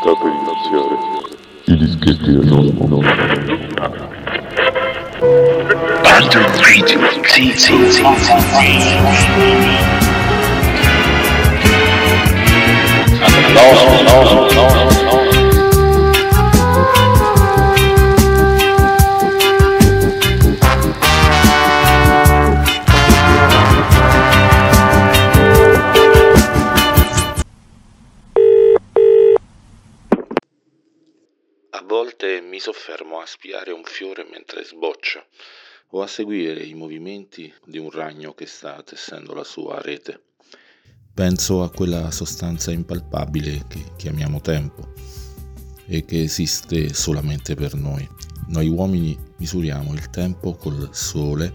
Sta per iniziare i dischetti del Nosmo. Bando Radio, sì, sì, sì, No, no, no, no, no. Soffermo a spiare un fiore mentre sboccia o a seguire i movimenti di un ragno che sta tessendo la sua rete. Penso a quella sostanza impalpabile che chiamiamo tempo e che esiste solamente per noi. Noi uomini misuriamo il tempo col sole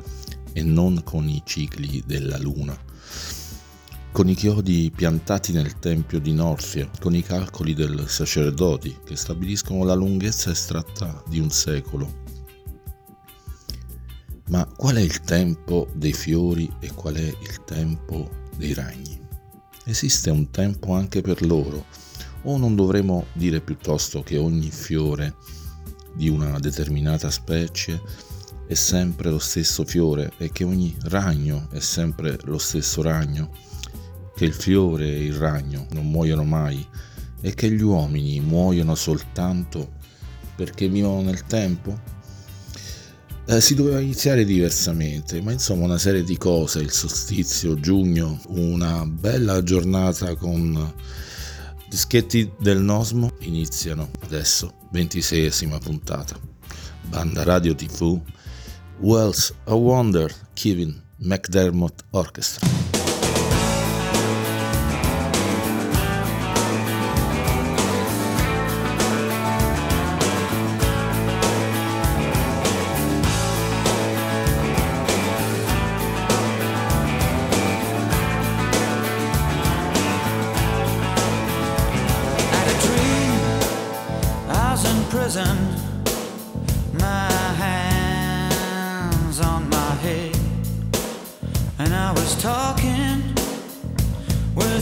e non con i cicli della luna con i chiodi piantati nel tempio di Norfia, con i calcoli del sacerdoti che stabiliscono la lunghezza estratta di un secolo. Ma qual è il tempo dei fiori e qual è il tempo dei ragni? Esiste un tempo anche per loro, o non dovremmo dire piuttosto che ogni fiore di una determinata specie è sempre lo stesso fiore e che ogni ragno è sempre lo stesso ragno? Che il fiore e il ragno non muoiono mai e che gli uomini muoiono soltanto perché vivono nel tempo? Eh, si doveva iniziare diversamente, ma insomma una serie di cose, il solstizio, giugno, una bella giornata con dischetti del Nosmo iniziano adesso, ventiseiesima puntata. Banda Radio TV, Wells a Wonder, Kevin McDermott Orchestra.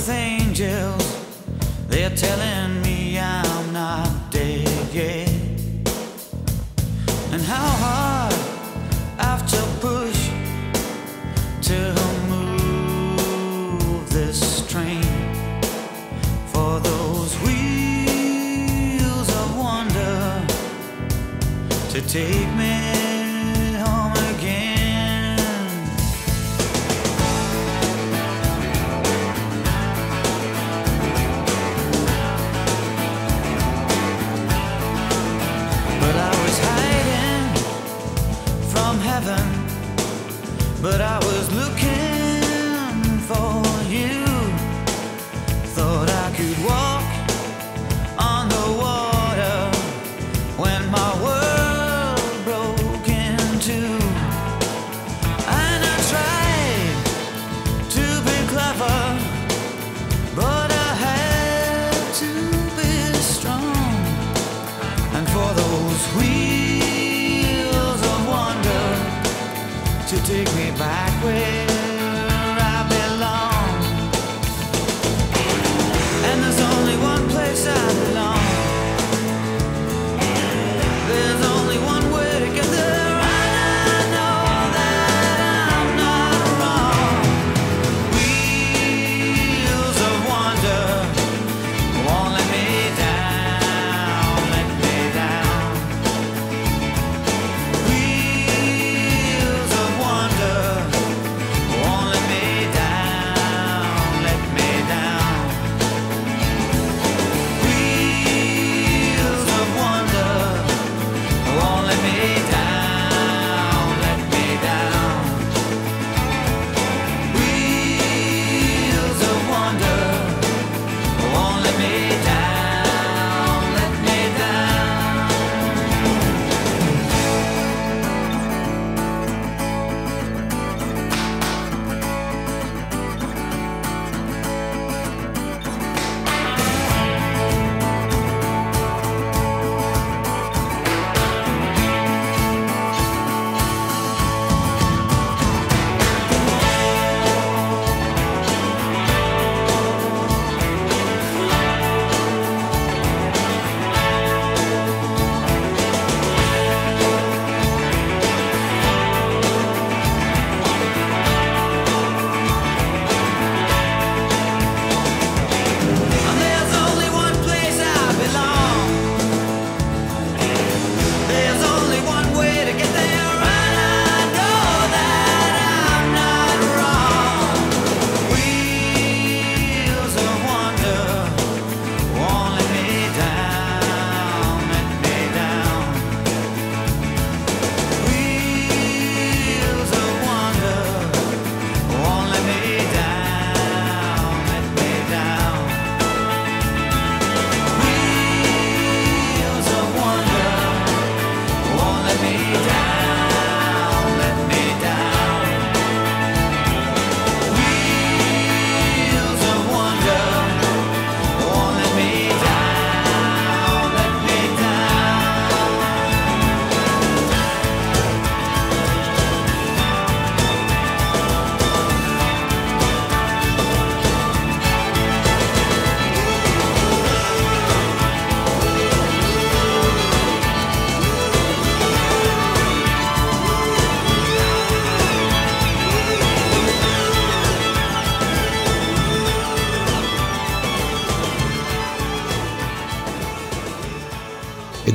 angels, they're telling me I'm not dead yet. And how hard I've to push to move this train for those wheels of wonder to take me. but I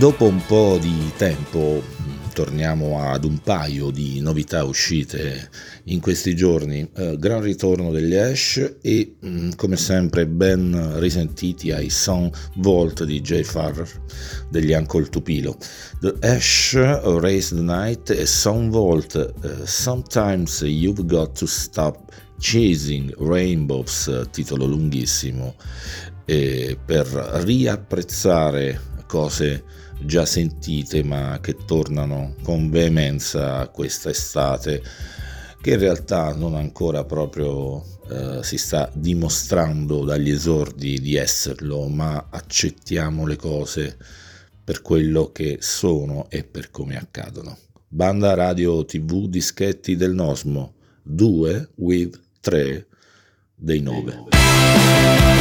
dopo un po' di tempo torniamo ad un paio di novità uscite in questi giorni. Eh, gran ritorno degli Ash e mh, come sempre ben risentiti ai Sound Vault di Jay Farrer degli Uncle Tupilo. The Ash, Race the Night e Sound Vault. Uh, Sometimes You've Got to Stop Chasing Rainbows, titolo lunghissimo, eh, per riapprezzare cose già sentite ma che tornano con veemenza questa estate che in realtà non ancora proprio eh, si sta dimostrando dagli esordi di esserlo ma accettiamo le cose per quello che sono e per come accadono. Banda radio tv dischetti del Nosmo 2 with 3 dei 9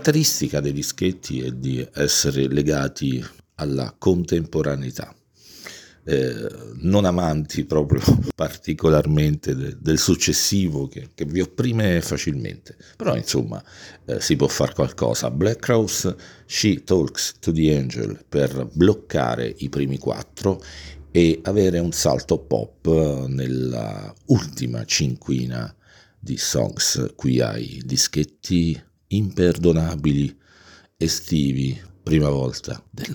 caratteristica dei dischetti è di essere legati alla contemporaneità. Eh, non amanti proprio particolarmente de, del successivo che, che, vi opprime facilmente, però insomma eh, si può fare qualcosa. Black Rose She Talks to the Angel per bloccare i primi quattro e avere un salto pop nella ultima cinquina di songs. Qui hai dischetti imperdonabili, estivi, prima volta del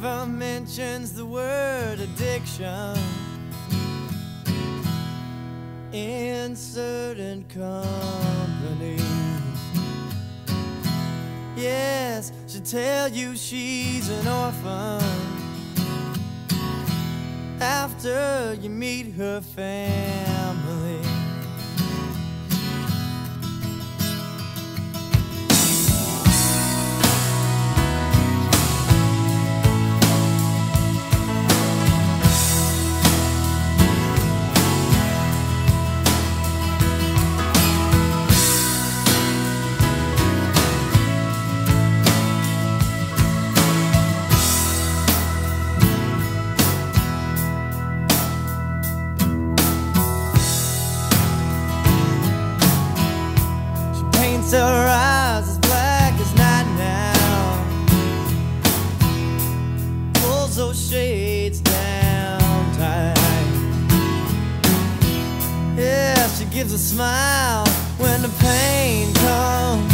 never mentions the word addiction in certain company. Yes, she'll tell you she's an orphan after you meet her family. Gives a smile when the pain comes.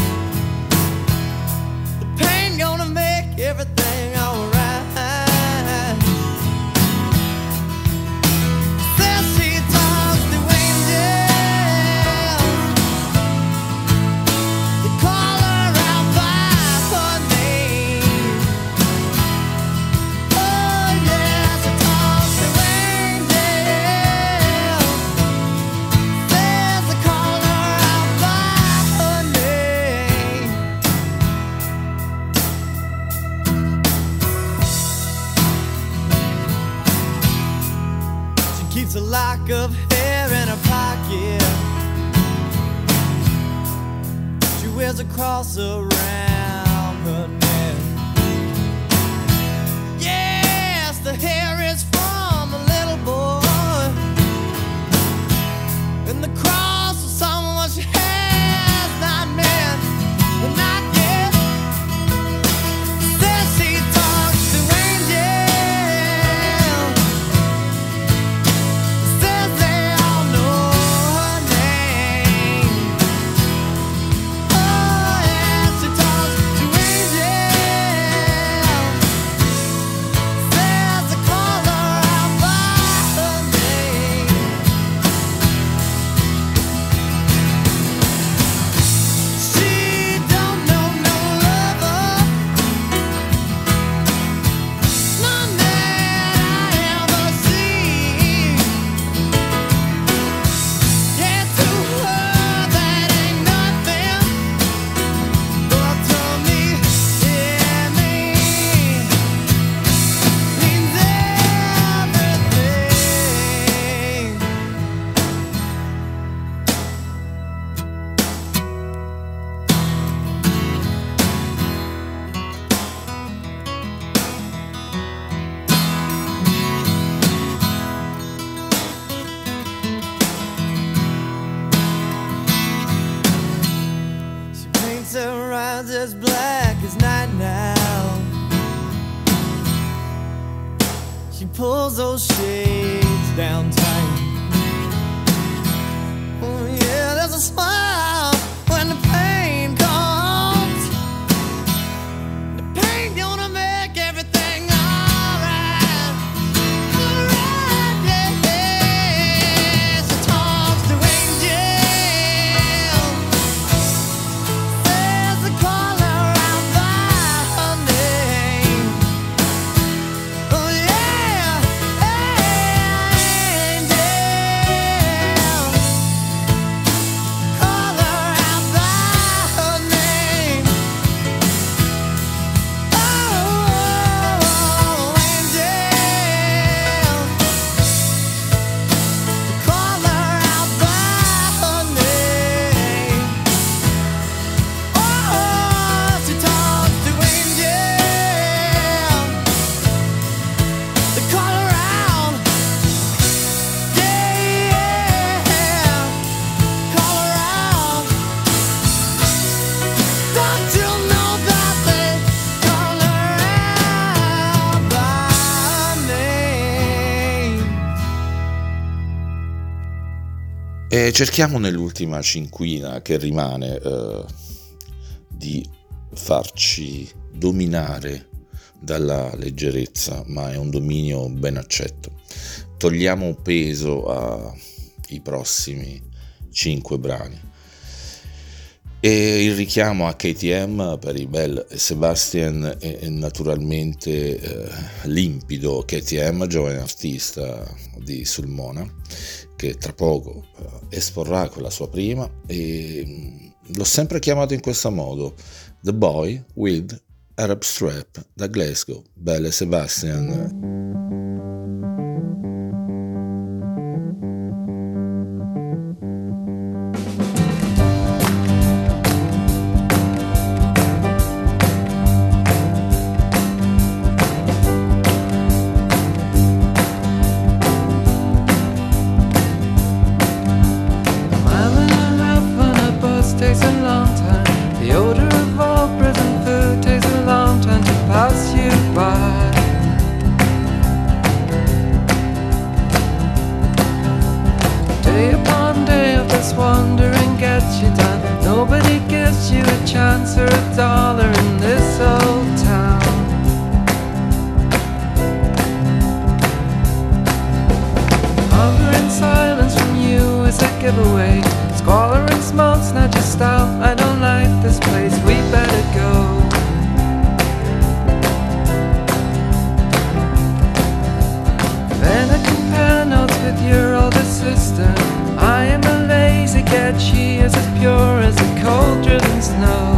also E cerchiamo nell'ultima cinquina che rimane eh, di farci dominare dalla leggerezza, ma è un dominio ben accetto. Togliamo peso ai prossimi cinque brani. E il richiamo a KTM per i Bell e Sebastian è naturalmente eh, limpido. KTM, giovane artista di Sulmona, che tra poco eh, esporrà con la sua prima e mh, l'ho sempre chiamato in questo modo, The Boy with Arab Strap da Glasgow, Belle Sebastian. Wandering you down. Nobody gives you a chance or a dollar in this old town. And silence from you is a giveaway. Squalor and smoke snatch your style. I don't like this place, we better go. Then I compare notes with your older sister. She is as pure as the cold driven snow.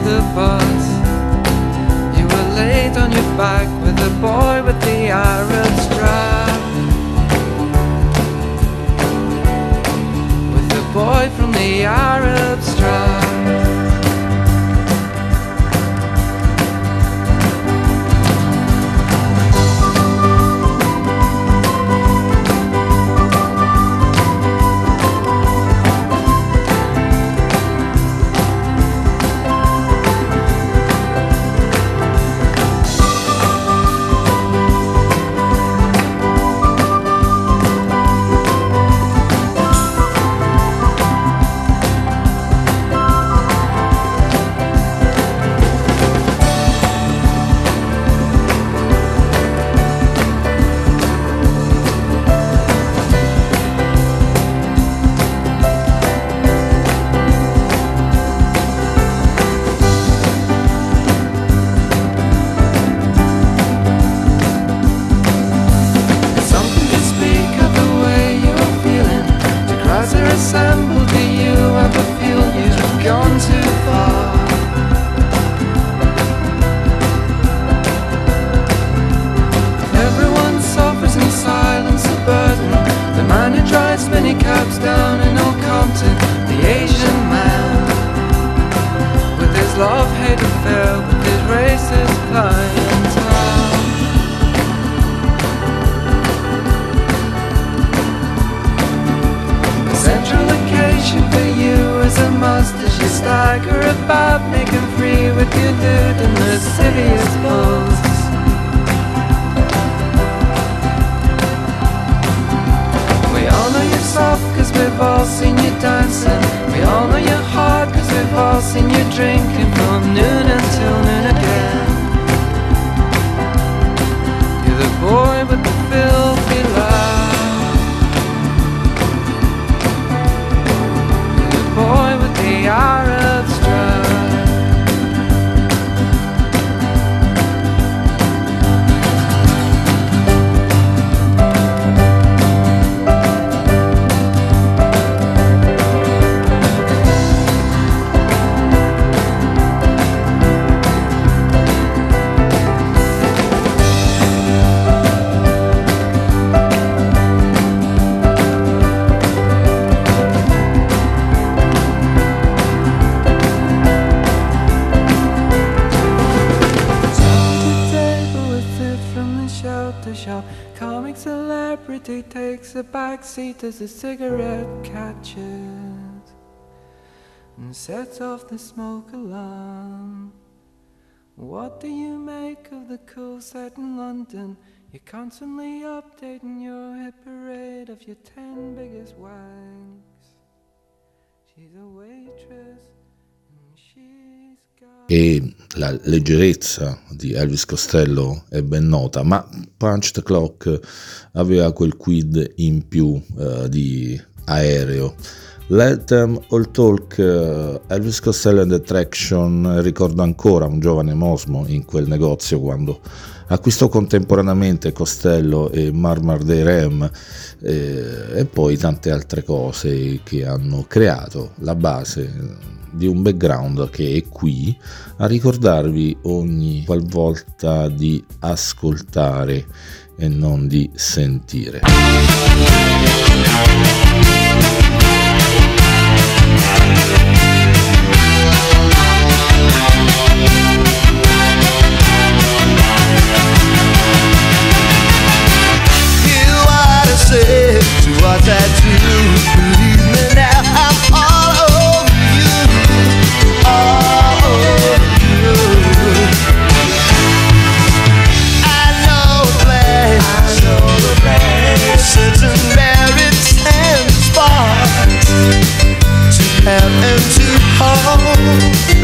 The bus. You were laid on your back with the boy with the Arab strap. with the boy from the Arab about making free with dude in the lascivious pose. We all know you're soft cause we've all seen you dancing. We all know you're hard cause we've all seen you drinking from noon until noon again. You're the boy with the filthy laugh. You're The boy with the Arab seat as the cigarette catches and sets off the smoke alarm. What do you make of the cool set in London? You're constantly updating your hit parade of your ten biggest wanks. She's a waitress. E la leggerezza di Elvis Costello è ben nota, ma Punch the Clock aveva quel quid in più eh, di aereo. Let them all talk, eh, Elvis Costello and Attraction, ricordo ancora un giovane Mosmo in quel negozio quando acquistò contemporaneamente Costello e Marmar dei Rem eh, e poi tante altre cose che hanno creato la base di un background che è qui a ricordarvi ogni qualvolta di ascoltare e non di sentire. You to say to our tattoo. Have and to hold,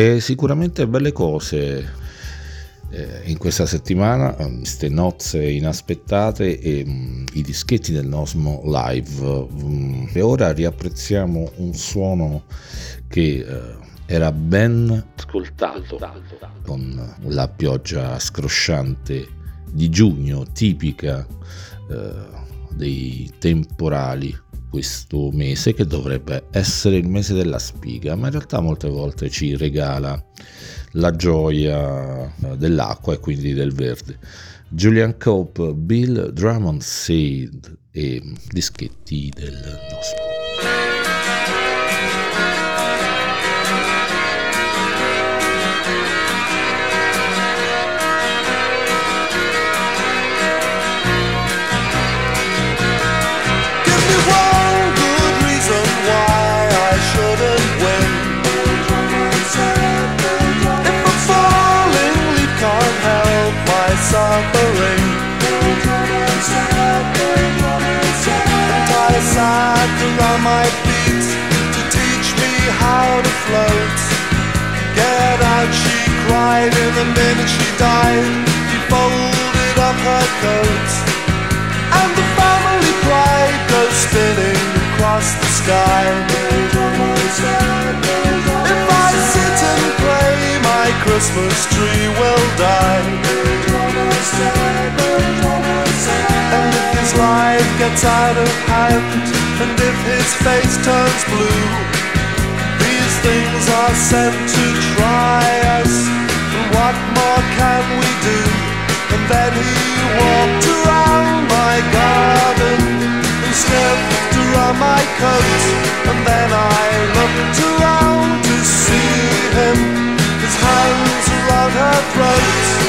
E sicuramente belle cose eh, in questa settimana, queste nozze inaspettate e mm, i dischetti del Nosmo live. Mm, e ora riapprezziamo un suono che eh, era ben ascoltato con la pioggia scrosciante di giugno, tipica eh, dei temporali questo mese che dovrebbe essere il mese della spiga, ma in realtà molte volte ci regala la gioia eh, dell'acqua e quindi del verde. Julian Cope, Bill Drummond Said e dischetti del Nosmo. Sat around my feet to teach me how to float. Get out, she cried, and the minute she died, he folded up her coat. And the family pride goes spinning across the sky. If I sit and play, my Christmas tree will die. And if his life gets out of hand, and if his face turns blue, these things are sent to try us. And what more can we do? And then he walked around my garden and sniffed around my coat. And then I looked around to see him, his hands around her throat.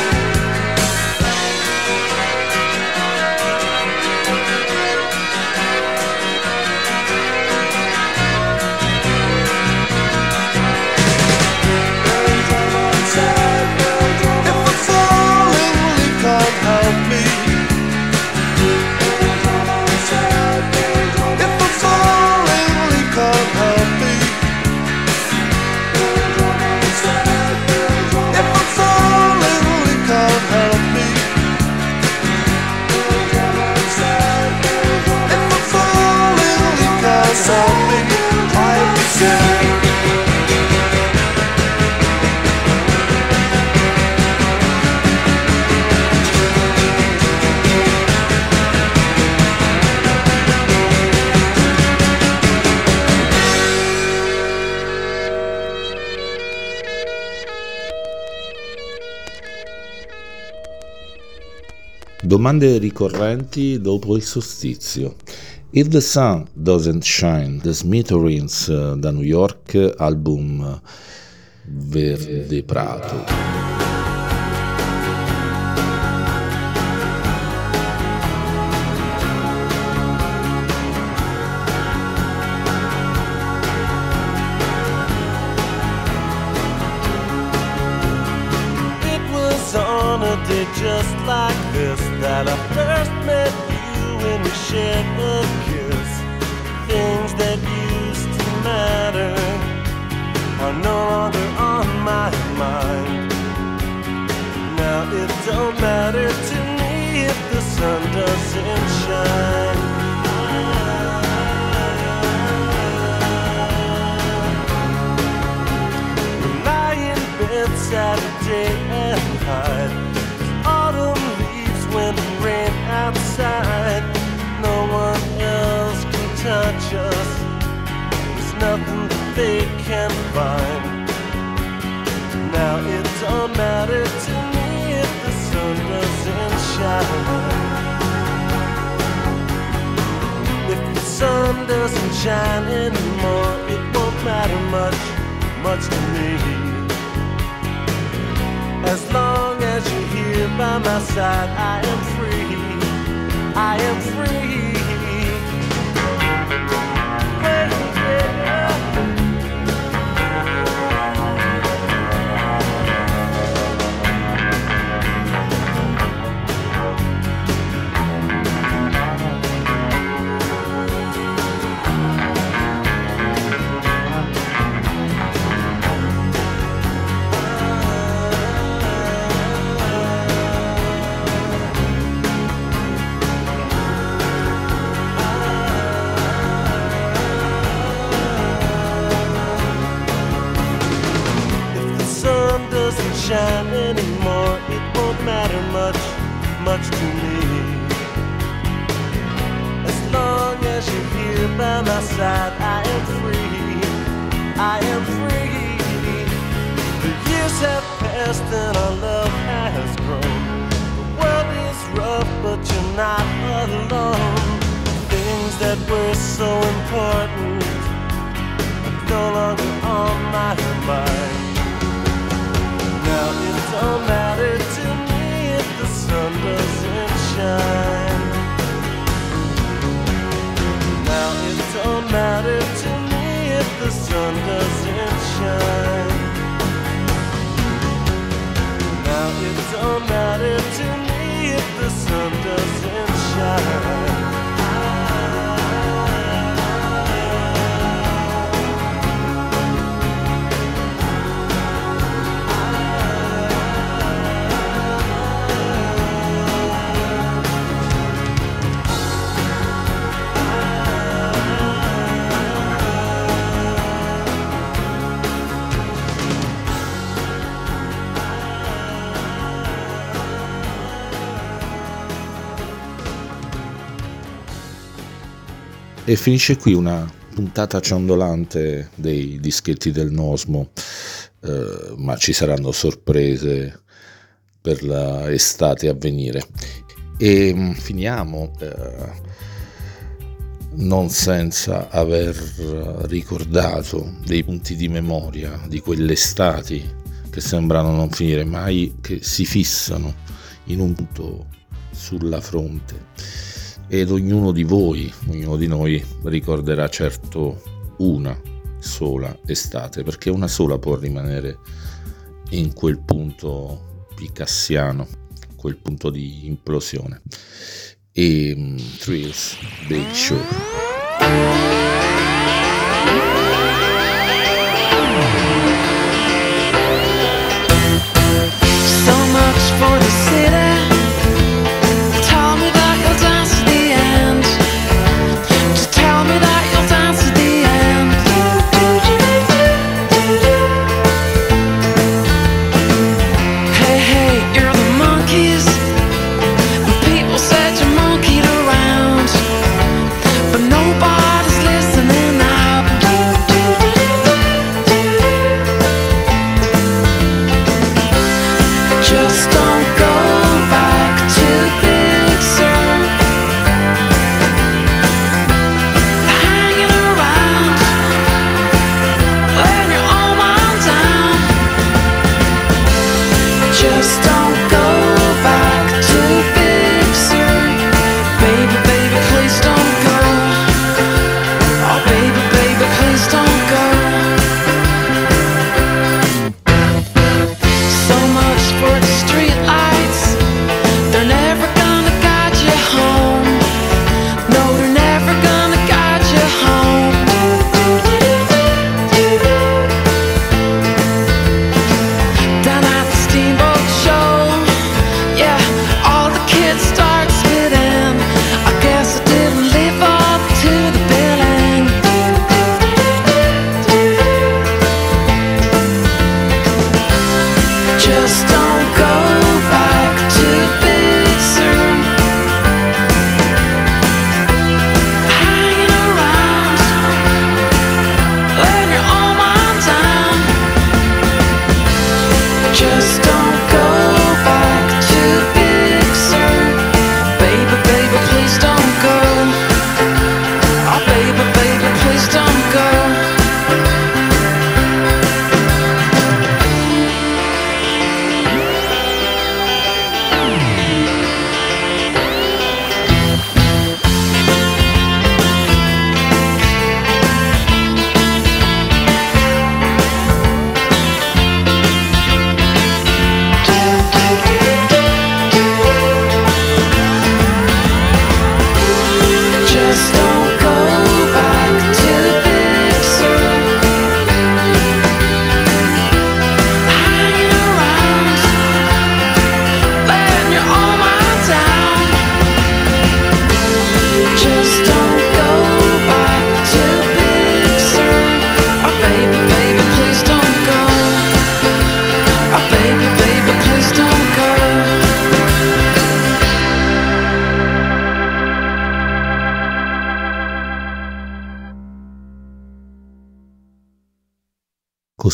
Domande ricorrenti dopo il solstizio. If the sun doesn't shine, The Smithereens eh, da New York, album Verde Prato. Shine anymore, it won't matter much, much to me. As long as you're here by my side, I am free. I am free. By my side, I am free. I am free. The years have passed and our love has grown. The world is rough, but you're not alone. Things that were so important are no longer on my mind. Now it don't matter to me if the sun doesn't shine. It don't matter to me if the sun doesn't shine. Now it don't matter to me if the sun doesn't shine. E finisce qui una puntata ciondolante dei dischetti del Nosmo, eh, ma ci saranno sorprese per l'estate a venire. E mm, finiamo eh, non senza aver ricordato dei punti di memoria di quelle estati che sembrano non finire mai, che si fissano in un punto sulla fronte ed ognuno di voi, ognuno di noi ricorderà certo una sola estate, perché una sola può rimanere in quel punto picassiano, quel punto di implosione. E um, Thrills Big Show.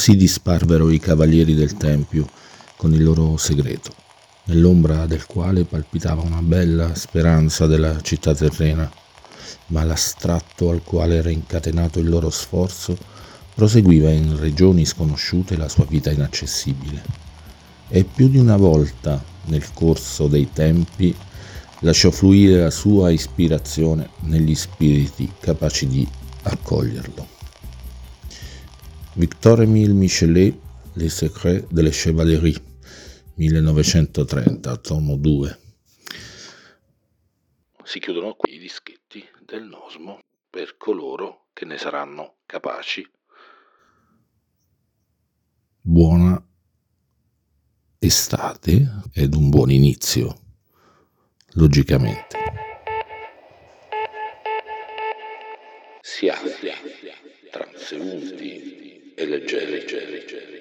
Così disparvero i cavalieri del Tempio con il loro segreto, nell'ombra del quale palpitava una bella speranza della città terrena, ma l'astratto al quale era incatenato il loro sforzo proseguiva in regioni sconosciute la sua vita inaccessibile. E più di una volta nel corso dei tempi lasciò fluire la sua ispirazione negli spiriti capaci di accoglierlo. Victor Émile Michelet, Les secrets de la chevalerie, 1930, tomo 2. Si chiudono qui i dischetti del Nosmo per coloro che ne saranno capaci. Buona estate ed un buon inizio, logicamente. Siate transeunti e leggeri, leggeri, leggeri.